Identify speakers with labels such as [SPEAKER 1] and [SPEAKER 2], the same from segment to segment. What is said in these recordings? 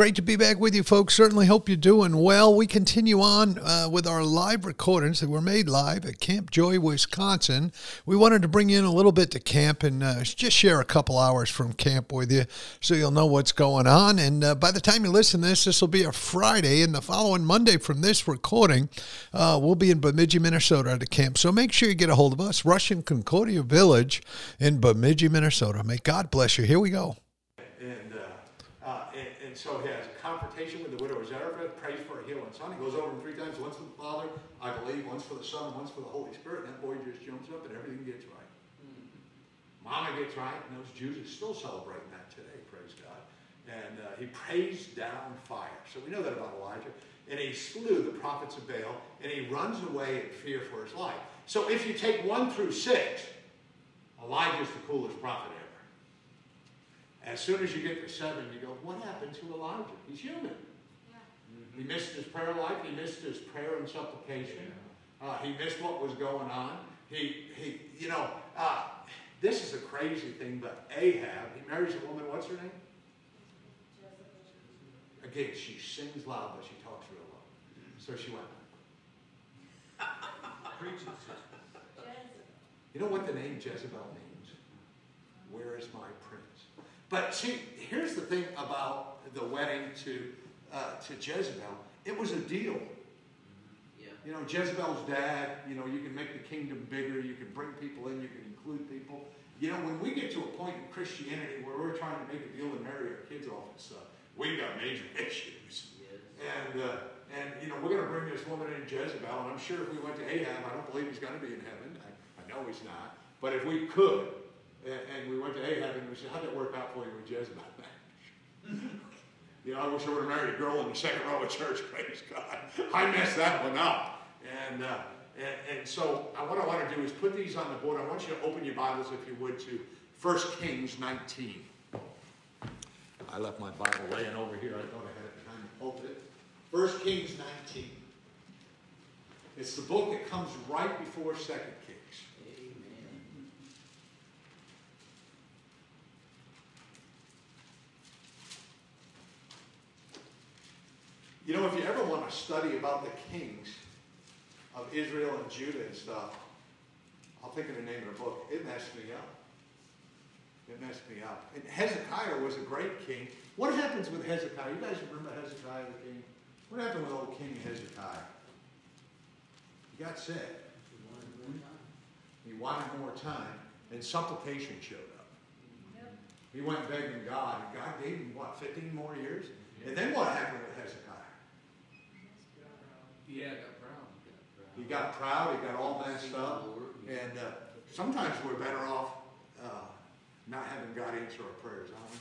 [SPEAKER 1] Great to be back with you, folks. Certainly hope you're doing well. We continue on uh, with our live recordings that were made live at Camp Joy, Wisconsin. We wanted to bring you in a little bit to camp and uh, just share a couple hours from camp with you so you'll know what's going on. And uh, by the time you listen to this, this will be a Friday. And the following Monday from this recording, uh, we'll be in Bemidji, Minnesota at a camp. So make sure you get a hold of us, Russian Concordia Village in Bemidji, Minnesota. May God bless you. Here we go
[SPEAKER 2] so he has a confrontation with the widow of Zarephath, prays for a healing son. He goes over him three times, once for the Father, I believe, once for the Son, once for the Holy Spirit. And that boy just jumps up and everything gets right. Mm-hmm. Mama gets right, and those Jews are still celebrating that today, praise God. And uh, he prays down fire. So we know that about Elijah. And he slew the prophets of Baal, and he runs away in fear for his life. So if you take one through six, Elijah's the coolest prophet as soon as you get to seven, you go, what happened to Elijah? He's human. Yeah. He missed his prayer life. He missed his prayer and supplication. Uh, he missed what was going on. He, he you know, uh, this is a crazy thing, but Ahab, he marries a woman, what's her name? Again, she sings loud, but she talks real low. So she went. You know what the name Jezebel means? Where is my but see, here's the thing about the wedding to, uh, to Jezebel. It was a deal. Yeah. You know, Jezebel's dad, you know, you can make the kingdom bigger, you can bring people in, you can include people. You know, when we get to a point in Christianity where we're trying to make a deal and marry our kids off and stuff, we've got major issues. Yes. And, uh, and, you know, we're going to bring this woman in Jezebel, and I'm sure if we went to Ahab, I don't believe he's going to be in heaven. I, I know he's not. But if we could, and, and we went to Ahab and we said, how'd that work out for you with Jezebel? you know, I wish I would have married a girl in the second row of church, praise God. I messed that one up. And, uh, and, and, so uh, what I want to do is put these on the board. I want you to open your Bibles, if you would, to 1 Kings 19. I left my Bible laying over here. I thought I had it behind the pulpit. 1 Kings 19. It's the book that comes right before 2 Kings. You know, if you ever want to study about the kings of Israel and Judah and stuff, I'll think of the name of the book. It messed me up. It messed me up. And Hezekiah was a great king. What happens with Hezekiah? You guys remember Hezekiah the king? What happened with old King Hezekiah? He got sick. He wanted more time, and supplication showed up. He went begging God, and God gave him, what, 15 more years? And then what happened with Hezekiah?
[SPEAKER 3] Yeah, got proud.
[SPEAKER 2] He got proud, he got all messed up. And uh, sometimes we're better off uh, not having God answer our prayers, aren't
[SPEAKER 4] we?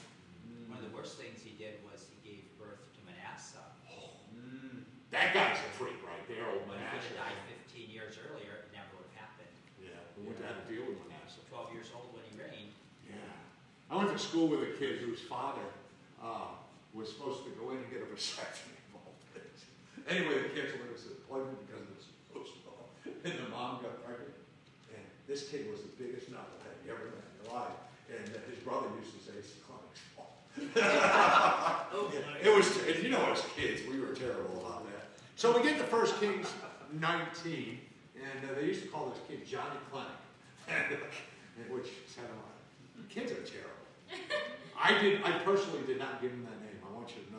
[SPEAKER 4] One of the worst things he did was he gave birth to Manasseh. Oh,
[SPEAKER 2] mm. That guy's a freak right there, old Manasseh.
[SPEAKER 4] If he died 15 years earlier, it never would have happened.
[SPEAKER 2] Yeah, we went to have to deal with Manasseh.
[SPEAKER 4] 12 years old when he reigned.
[SPEAKER 2] Yeah. I went to school with a kid whose father uh, was supposed to go in and get a vasectomy. Anyway, the kids went to appointment because it was postponed. And the mom got pregnant. And this kid was the biggest knucklehead you ever met in your life. And uh, his brother used to say it's the clinic's fault. oh, it was, and you know, as kids, we were terrible about that. So we get to 1 Kings 19, and uh, they used to call this kid Johnny Clinic, which sounded like, kids are terrible. I did, I personally did not give him that name. I want you to know.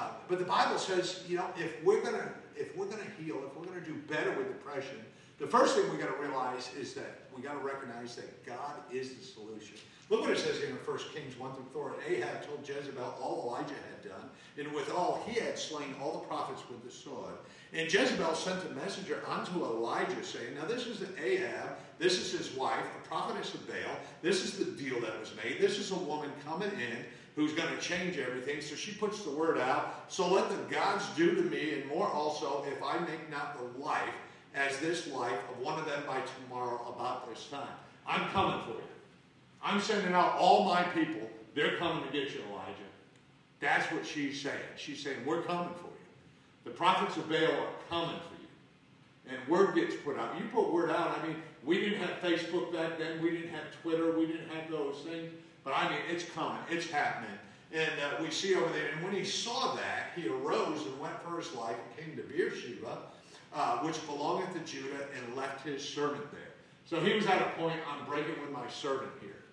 [SPEAKER 2] Uh, but the Bible says, you know, if we're gonna if we're gonna heal, if we're gonna do better with depression, the first thing we got to realize is that we got to recognize that God is the solution. Look what it says here in 1 Kings 1 through 4. Ahab told Jezebel all Elijah had done, and with all he had slain all the prophets with the sword. And Jezebel sent a messenger unto Elijah, saying, Now this is Ahab, this is his wife, a prophetess of Baal. This is the deal that was made. This is a woman coming in who's going to change everything. So she puts the word out. So let the gods do to me, and more also, if I make not the life as this life of one of them by tomorrow about this time. I'm coming for you. I'm sending out all my people. They're coming to get you, Elijah. That's what she's saying. She's saying, We're coming for you. The prophets of Baal are coming for you. And word gets put out. You put word out. I mean, we didn't have Facebook back then. We didn't have Twitter. We didn't have those things. But I mean, it's coming. It's happening. And uh, we see over there. And when he saw that, he arose and went for his life and came to Beersheba, uh, which belongeth to Judah, and left his servant there. So he was at a point, I'm breaking with my servant here.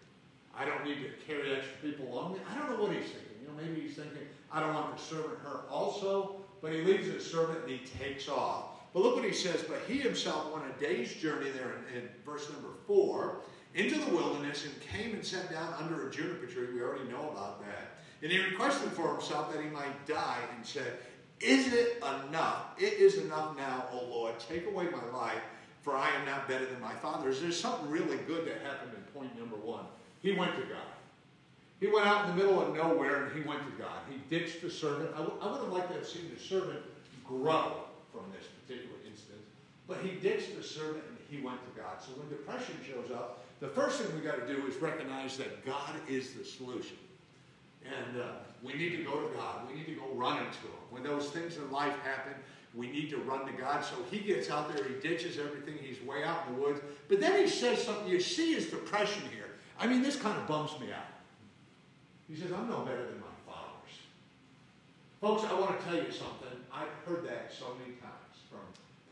[SPEAKER 2] I don't need to carry extra people along. I don't know what he's thinking. You know, maybe he's thinking, I don't want the servant hurt also. But he leaves his servant and he takes off. But look what he says. But he himself went a day's journey there in, in verse number four into the wilderness and came and sat down under a juniper tree. We already know about that. And he requested for himself that he might die and said, Is it enough? It is enough now, O Lord. Take away my life, for I am not better than my fathers. There's something really good that happened in point number one. He went to God. He went out in the middle of nowhere and he went to God. He ditched the servant. I, w- I would have liked to have seen the servant grow from this particular instance, but he ditched the servant and he went to God. So when depression shows up, the first thing we got to do is recognize that God is the solution. And uh, we need to go to God. We need to go run into Him. When those things in life happen, we need to run to God. So he gets out there, he ditches everything, he's way out in the woods. But then he says something, you see his depression here. I mean, this kind of bumps me out. He says, I'm no better than my fathers. Folks, I want to tell you something. I've heard that so many times from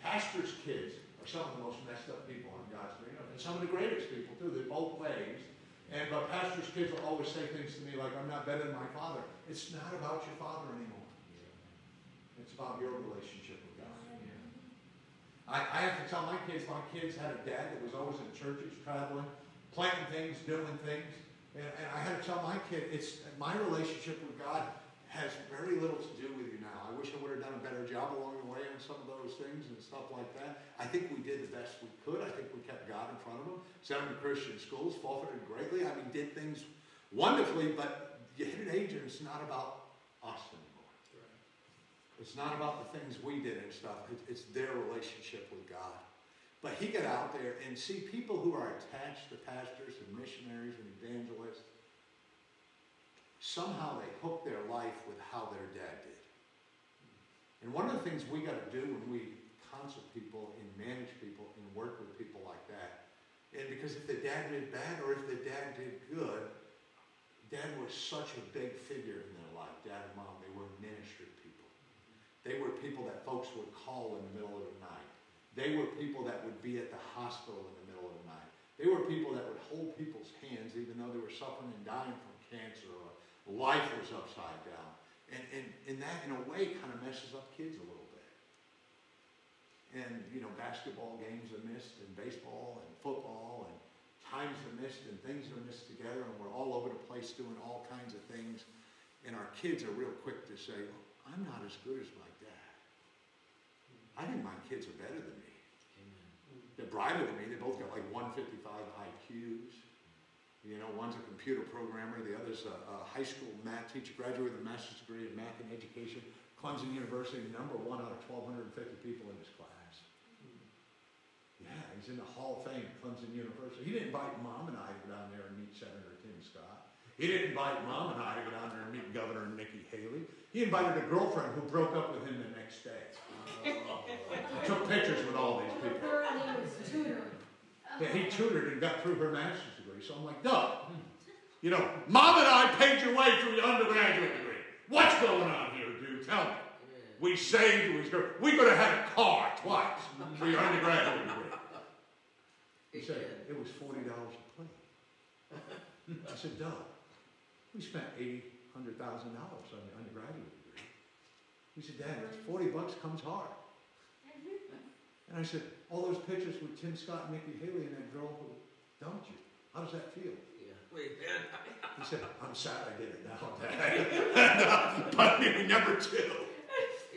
[SPEAKER 2] pastors' kids are some of the most messed up people on God's green earth. And some of the greatest people, too. They're both ways. And but pastors' kids will always say things to me like, I'm not better than my father. It's not about your father anymore. It's about your relationship with God. I, I have to tell my kids, my kids had a dad that was always in churches, traveling, planting things, doing things. And, and I had to tell my kid, it's my relationship with God has very little to do with you now. I wish I would have done a better job along the way on some of those things and stuff like that. I think we did the best we could. I think we kept God in front of them, sent them to Christian schools, forfeited greatly. I mean, did things wonderfully, but you hit an age and it's not about us anymore. It's not about the things we did and stuff. It's their relationship with God. But he got out there and see people who are attached to pastors and missionaries and evangelists somehow they hook their life with how their dad did. And one of the things we got to do when we counsel people and manage people and work with people like that, and because if the dad did bad or if the dad did good, dad was such a big figure in their life, dad and mom, they were ministry people. They were people that folks would call in the middle of the night. They were people that would be at the hospital in the middle of the night. They were people that would hold people's hands even though they were suffering and dying from cancer or life was upside down. And, and, and that, in a way, kind of messes up kids a little bit. And, you know, basketball games are missed, and baseball, and football, and times are missed, and things are missed together, and we're all over the place doing all kinds of things. And our kids are real quick to say, well, I'm not as good as my dad. I think my kids are better than me. They're brighter than me. They both got like 155 IQs. You know, one's a computer programmer, the other's a, a high school math teacher, graduated with a master's degree in math and education, Clemson University, number one out of 1,250 people in his class. Yeah, he's in the Hall of Fame at Clemson University. He didn't invite mom and I to go down there and meet Senator Tim Scott. He didn't invite mom and I to go down there and meet Governor Nikki Haley. He invited a girlfriend who broke up with him the next day. Oh. Took pictures with all these people. Yeah, he tutored and got through her master's degree. So I'm like, Doug, you know, mom and I paid your way through your undergraduate degree. What's going on here, dude? Tell me. We saved, we, we could have had a car twice for your undergraduate degree. He said, it was $40 a plate. I said, Doug, we spent $80,000, on your undergraduate degree. He said, Dad, it's 40 bucks comes hard. And I said, all those pictures with Tim Scott and Nikki Haley and that girl who dumped you. How does that feel? Yeah. Wait, man. He said, I'm sad I did it now, Dad. but number two,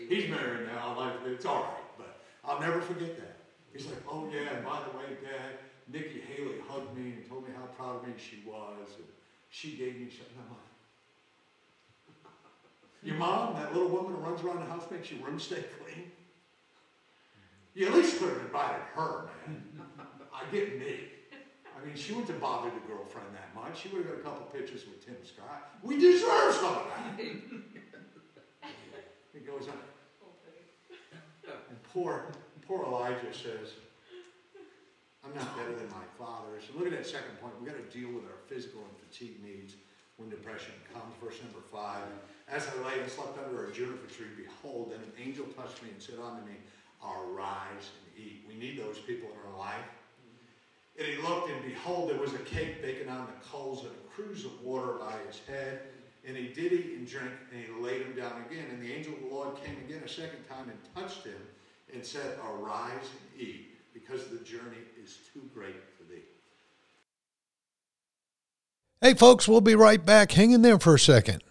[SPEAKER 2] he's married now. Like, it's all right, but I'll never forget that. He's like, oh yeah, and by the way, Dad, Nikki Haley hugged me and told me how proud of me she was, and she gave me something. I'm like, your mom, that little woman who runs around the house, makes your room stay clean. You at least could have invited her, man. I get me. I mean, she wouldn't have bothered the girlfriend that much. She would have got a couple pictures with Tim Scott. We deserve some of that. It goes on. And poor, poor Elijah says, I'm not better than my father. So look at that second point. We've got to deal with our physical and fatigue needs when depression comes. Verse number five. As I lay and slept under a juniper tree, behold, and an angel touched me and said unto me, Arise and eat. We need those people in our life. And he looked, and behold, there was a cake baking on the coals and a cruse of water by his head. And he did eat and drink, and he laid him down again. And the angel of the Lord came again a second time and touched him and said, Arise and eat, because the journey is too great for thee.
[SPEAKER 1] Hey, folks, we'll be right back. Hang in there for a second.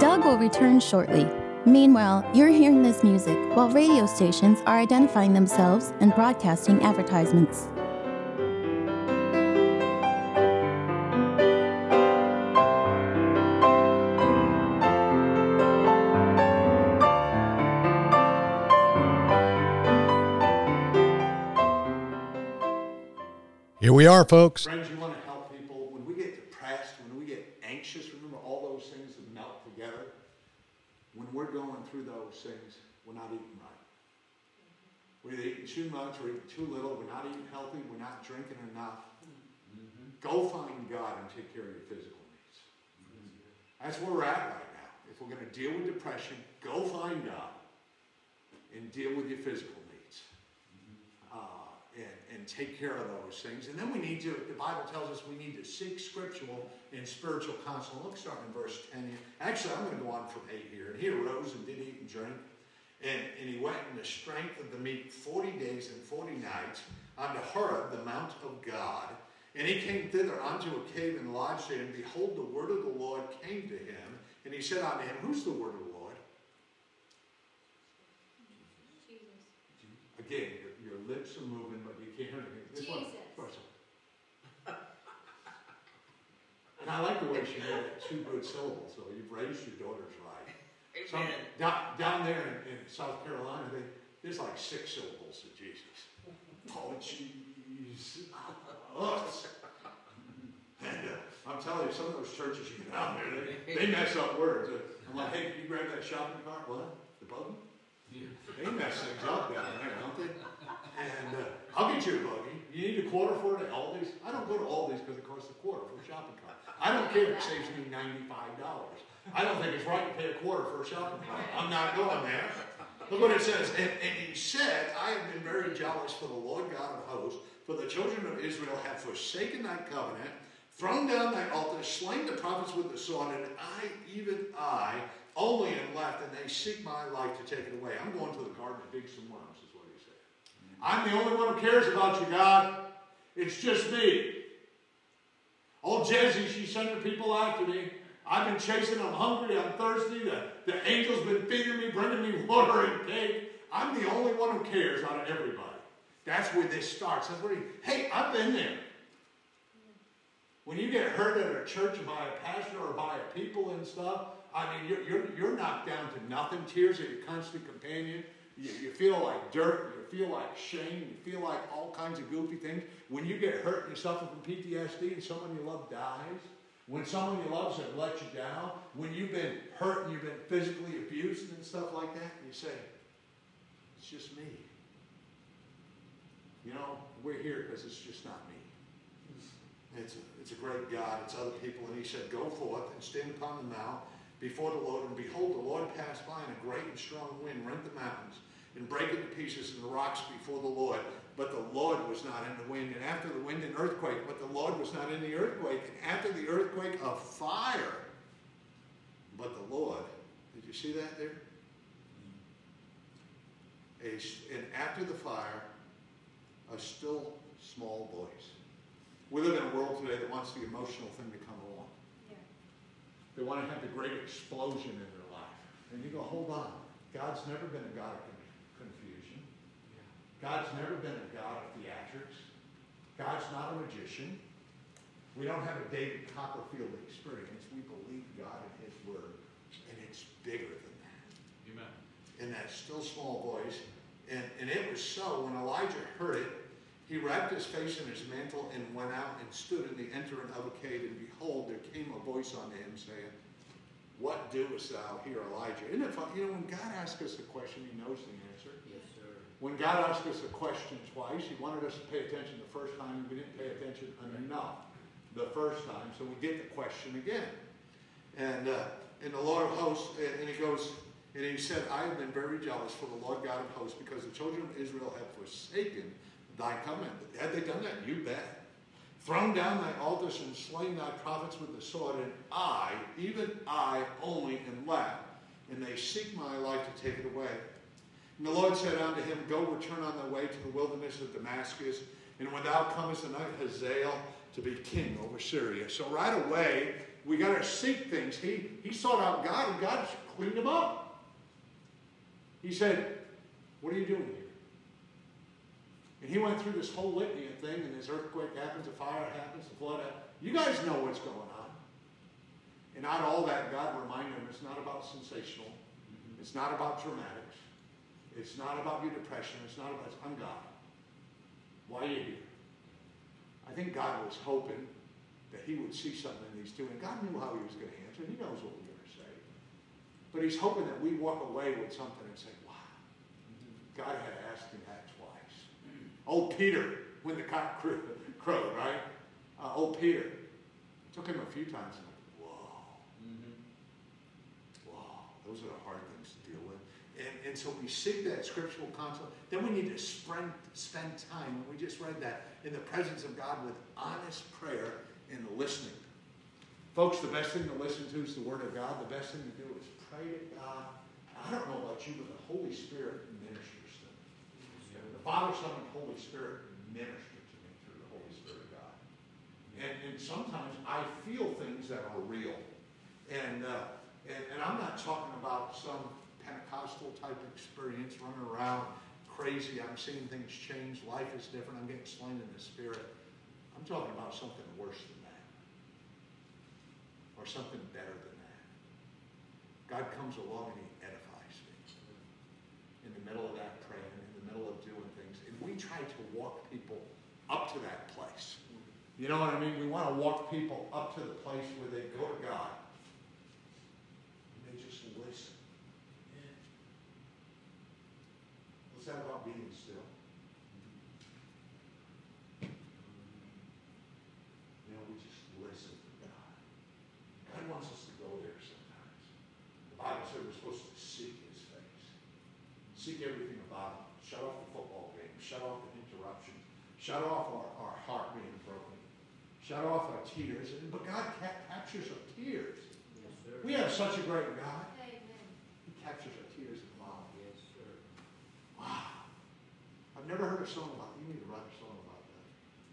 [SPEAKER 5] Doug will return shortly. Meanwhile, you're hearing this music while radio stations are identifying themselves and broadcasting advertisements.
[SPEAKER 1] Here we are, folks.
[SPEAKER 2] Friends, you want to help people. When we get depressed, when we get anxious, remember all those things that melt together? When we're going through those things, we're not eating right. We're either eating too eating too little. We're not eating healthy. We're not drinking enough. Mm-hmm. Go find God and take care of your physical needs. Mm-hmm. That's where we're at right now. If we're going to deal with depression, go find God and deal with your physical needs. Mm-hmm. Uh, and, and take care of those things. And then we need to, the Bible tells us we need to seek scriptural and spiritual counsel. Look, starting in verse 10. Actually, I'm going to go on from 8 here. And he arose and did eat and drink. And, and he went in the strength of the meat 40 days and 40 nights unto Horeb, the mount of God. And he came thither unto a cave and lodged there. And behold, the word of the Lord came to him. And he said unto him, Who's the word of the Lord? Jesus. Again, your, your lips are moving, but you can't hear anything. This one-
[SPEAKER 3] Jesus.
[SPEAKER 2] first one. And I like the way she made it two good syllables, so you've raised your daughters right. Some, down, down there in, in South Carolina, they, there's like six syllables to Jesus. Oh, jeez. And uh, I'm telling you, some of those churches you get out there, they, they mess up words. I'm like, hey, can you grab that shopping cart? What? The buggy? They mess things up down there, don't they? And uh, I'll get you a buggy. You need a quarter for it at Aldi's? I don't go to Aldi's because it costs a quarter for a shopping cart. I don't care if it saves me $95. I don't think it's right to pay a quarter for a shopping cart. I'm not going there. Look what it says. And, and he said, I have been very jealous for the Lord God of hosts, for the children of Israel have forsaken thy covenant, thrown down thy altar, slain the prophets with the sword, and I, even I, only am left, and they seek my life to take it away. I'm going to the garden to dig some worms, is what he said. I'm the only one who cares about you, God. It's just me. Old Jesse, she's sending people after me. I've been chasing, I'm hungry, I'm thirsty. The, the angel's been feeding me, bringing me water and cake. I'm the only one who cares out of everybody. That's where this starts. That's where he, hey, I've been there. When you get hurt at a church by a pastor or by a people and stuff, I mean, you're, you're, you're knocked down to nothing. Tears are your constant companion. You, you feel like dirt. You feel like shame. You feel like all kinds of goofy things. When you get hurt and you suffer from PTSD and someone you love dies, when someone you love has let you down, when you've been hurt and you've been physically abused and stuff like that, you say, it's just me. You know, we're here because it's just not me. It's a, it's a great God, it's other people. And he said, Go forth and stand upon the mount before the Lord. And behold, the Lord passed by, and a great and strong wind rent the mountains and break into pieces and the rocks before the Lord. But the Lord was not in the wind. And after the wind, an earthquake. But the Lord was not in the earthquake. And after the earthquake, a fire. But the Lord, did you see that there? A, and after the fire, a still small voice. We live in a world today that wants the emotional thing to come along. They want to have the great explosion in their life. And you go, hold on. God's never been a God of. God's never been a God of theatrics. God's not a magician. We don't have a David Copperfield experience. We believe God and His Word, and it's bigger than that.
[SPEAKER 3] Amen.
[SPEAKER 2] In that still small voice. And, and it was so, when Elijah heard it, he wrapped his face in his mantle and went out and stood in the entering of a cave. And behold, there came a voice unto him saying, What doest thou here, Elijah? Isn't it fun? You know, when God asks us a question, he knows the answer. When God asked us a question twice, he wanted us to pay attention the first time, and we didn't pay attention enough the first time, so we get the question again. And uh, and the Lord of hosts, and, and he goes, and he said, I have been very jealous for the Lord God of hosts, because the children of Israel have forsaken thy covenant. Had they done that? You bet. Thrown down thy altars and slain thy prophets with the sword, and I, even I only, am left, and they seek my life to take it away. And the Lord said unto him, Go return on thy way to the wilderness of Damascus, and when thou comest unto Hazael to be king over Syria. So right away, we got to seek things. He, he sought out God, and God cleaned him up. He said, What are you doing here? And he went through this whole litany of things, and this earthquake happens, a fire happens, a flood happens. You guys know what's going on. And not all that, God reminded him it's not about sensational. Mm-hmm. It's not about dramatics. It's not about your depression. It's not about, I'm God. Why are you here? I think God was hoping that he would see something in these two. And God knew how he was going to answer. He knows what we're going to say. But he's hoping that we walk away with something and say, wow, God had asked him that twice. Old Peter, when the cock crew, crowed, right? Uh, old Peter. Took him a few times. And like, whoa. Wow. Those are the hard things to deal with. And, so we seek that scriptural counsel. Then we need to spend, spend time, and we just read that, in the presence of God with honest prayer and listening. Folks, the best thing to listen to is the Word of God. The best thing to do is pray to God. I don't know about you, but the Holy Spirit ministers to me. The Father, Son, and Holy Spirit minister to me through the Holy Spirit of God. And, and sometimes I feel things that are real. And, uh, and, and I'm not talking about some Pentecostal type experience running around crazy. I'm seeing things change. Life is different. I'm getting slain in the Spirit. I'm talking about something worse than that. Or something better than that. God comes along and He edifies me. In the middle of that praying, in the middle of doing things. And we try to walk people up to that place. You know what I mean? We want to walk people up to the place where they go to God. And they just listen. What's that about being still? You know, we just listen to God. God wants us to go there sometimes. The Bible said we're supposed to seek His face. Seek everything about Him. Shut off the football game. Shut off the interruptions. Shut off our, our heart being broken. Shut off our tears. But God ca- captures our tears.
[SPEAKER 4] Yes.
[SPEAKER 2] We have such a great God.
[SPEAKER 6] Amen.
[SPEAKER 2] He captures our tears in love.
[SPEAKER 4] Yes, sir.
[SPEAKER 2] Wow. I've never heard a song about You need to write a song about that.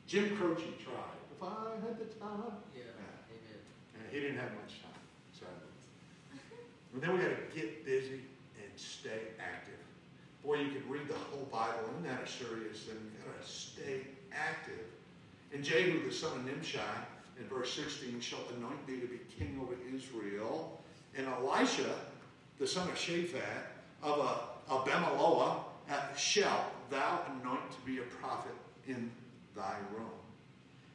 [SPEAKER 2] Jim Croce tried. If I had the time.
[SPEAKER 4] Yeah,
[SPEAKER 2] Yeah.
[SPEAKER 4] amen.
[SPEAKER 2] And he didn't have much time, sadly. But then we got to get busy and stay active. Boy, you could read the whole Bible, isn't that a serious thing? You got to stay active. And Jehu, the son of Nimshi, in verse 16, shall anoint thee to be king over Israel. And Elisha, the son of Shaphat, of a, Abimelech, uh, shalt thou anoint to be a prophet in thy room.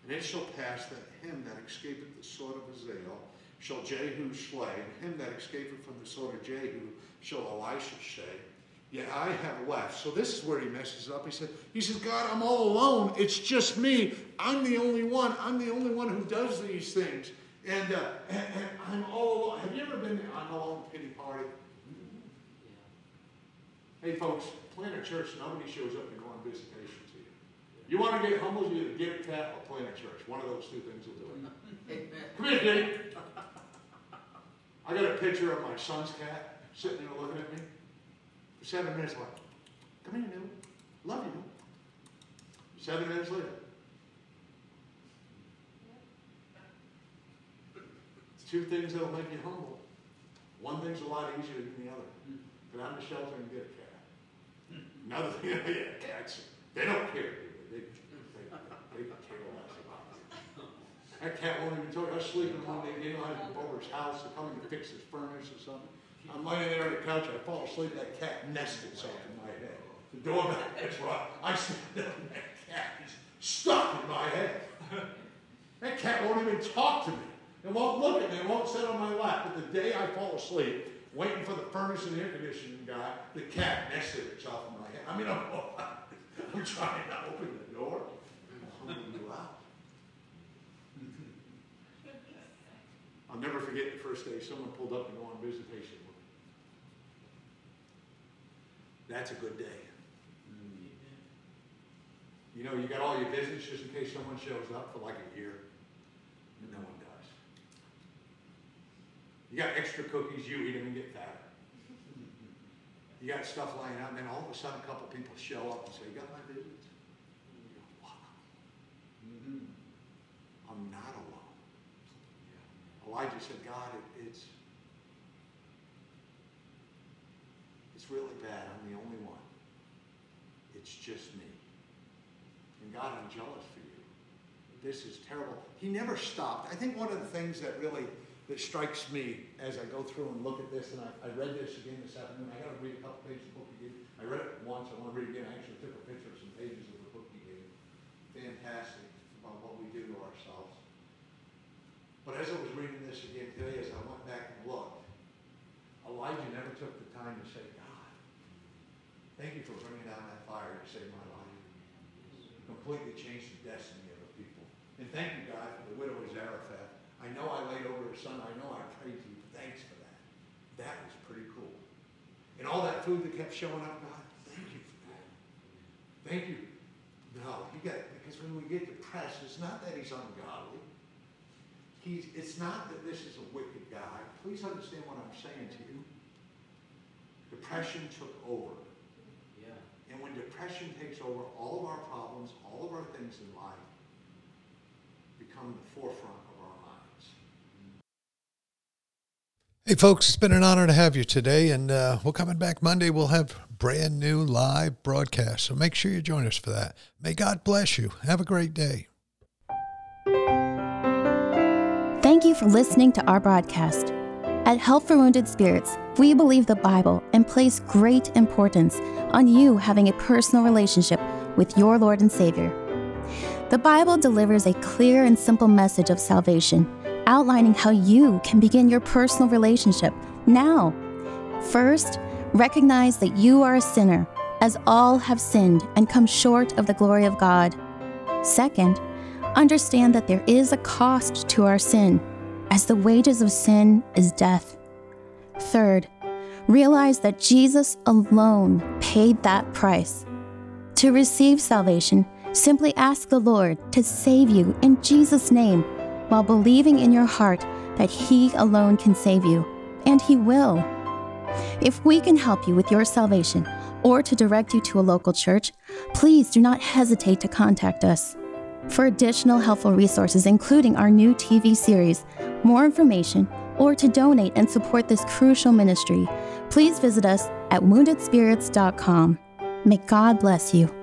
[SPEAKER 2] And it shall pass that him that escapeth the sword of Hazael shall Jehu slay, and him that escapeth from the sword of Jehu shall Elisha slay. Yet I have left. So this is where he messes up. He said, he says, God, I'm all alone. It's just me. I'm the only one. I'm the only one who does these things. And, uh, and, and I'm all alone. Have you ever been on a alone pity party?
[SPEAKER 4] Yeah.
[SPEAKER 2] Hey, folks, plant a church. Nobody shows up to go on visitation to you. You want to get humble, you either get a cat or plant a church. One of those two things will do it. Come here, kitty. I got a picture of my son's cat sitting there looking at me. For seven minutes, like, come here, Neil. Love you. Seven minutes later. It's two things that'll make you humble. One thing's a lot easier than the other. Get out of the shelter and get a cat. Another thing, yeah, cats, they don't care. do They, they, they care less about it. That cat won't even talk. I was sleeping one day, you know, I was over his house come in to fix his furnace or something. I'm laying there on the couch, I fall asleep, that cat nests itself in my head. The doormat, that's right. I stand up and that cat is stuck in my head. That cat won't even talk to me. It won't look at me, it won't sit on my lap. But the day I fall asleep, waiting for the furnace and air conditioning guy, the cat next nested itself in my head. I mean, I'm, I'm trying to open the door. I'll never forget the first day someone pulled up to go on visitation with me. That's a good day. You know, you got all your business just in case someone shows up for like a year. And no one. You got extra cookies, you eat them and get fatter. You got stuff lying out, and then all of a sudden a couple people show up and say, You got my business? Wow. I'm not alone. Elijah oh, said, God, it, it's it's really bad. I'm the only one. It's just me. And God, I'm jealous for you. This is terrible. He never stopped. I think one of the things that really that strikes me as I go through and look at this, and I, I read this again this afternoon. I got to read a couple pages of the book gave. I read it once. I want to read it again. I actually took a picture of some pages of the book he gave. Fantastic about what we do to ourselves. But as I was reading this again today, as I went back and looked, Elijah never took the time to say, God, thank you for bringing down that fire to save my life. You completely changed the destiny of the people. And thank you, God, for the widow of Zarephath. I know I laid over her son. I know I prayed to you. Thanks for that. That was pretty cool. And all that food that kept showing up, God, thank you for that. Thank you. No, you got because when we get depressed, it's not that he's ungodly. He's, it's not that this is a wicked guy. Please understand what I'm saying to you. Depression took over.
[SPEAKER 4] Yeah.
[SPEAKER 2] And when depression takes over, all of our problems, all of our things in life become the forefront of our minds.
[SPEAKER 1] Hey, folks, it's been an honor to have you today. And uh, we're coming back Monday. We'll have brand new live broadcast. So make sure you join us for that. May God bless you. Have a great day.
[SPEAKER 5] Thank you for listening to our broadcast. At Help for Wounded Spirits, we believe the Bible and place great importance on you having a personal relationship with your Lord and Savior. The Bible delivers a clear and simple message of salvation, outlining how you can begin your personal relationship now. First, recognize that you are a sinner, as all have sinned and come short of the glory of God. Second, understand that there is a cost to our sin, as the wages of sin is death. Third, realize that Jesus alone paid that price. To receive salvation, simply ask the Lord to save you in Jesus' name while believing in your heart that He alone can save you, and He will. If we can help you with your salvation or to direct you to a local church, please do not hesitate to contact us. For additional helpful resources, including our new TV series, more information, or to donate and support this crucial ministry, please visit us at woundedspirits.com. May God bless you.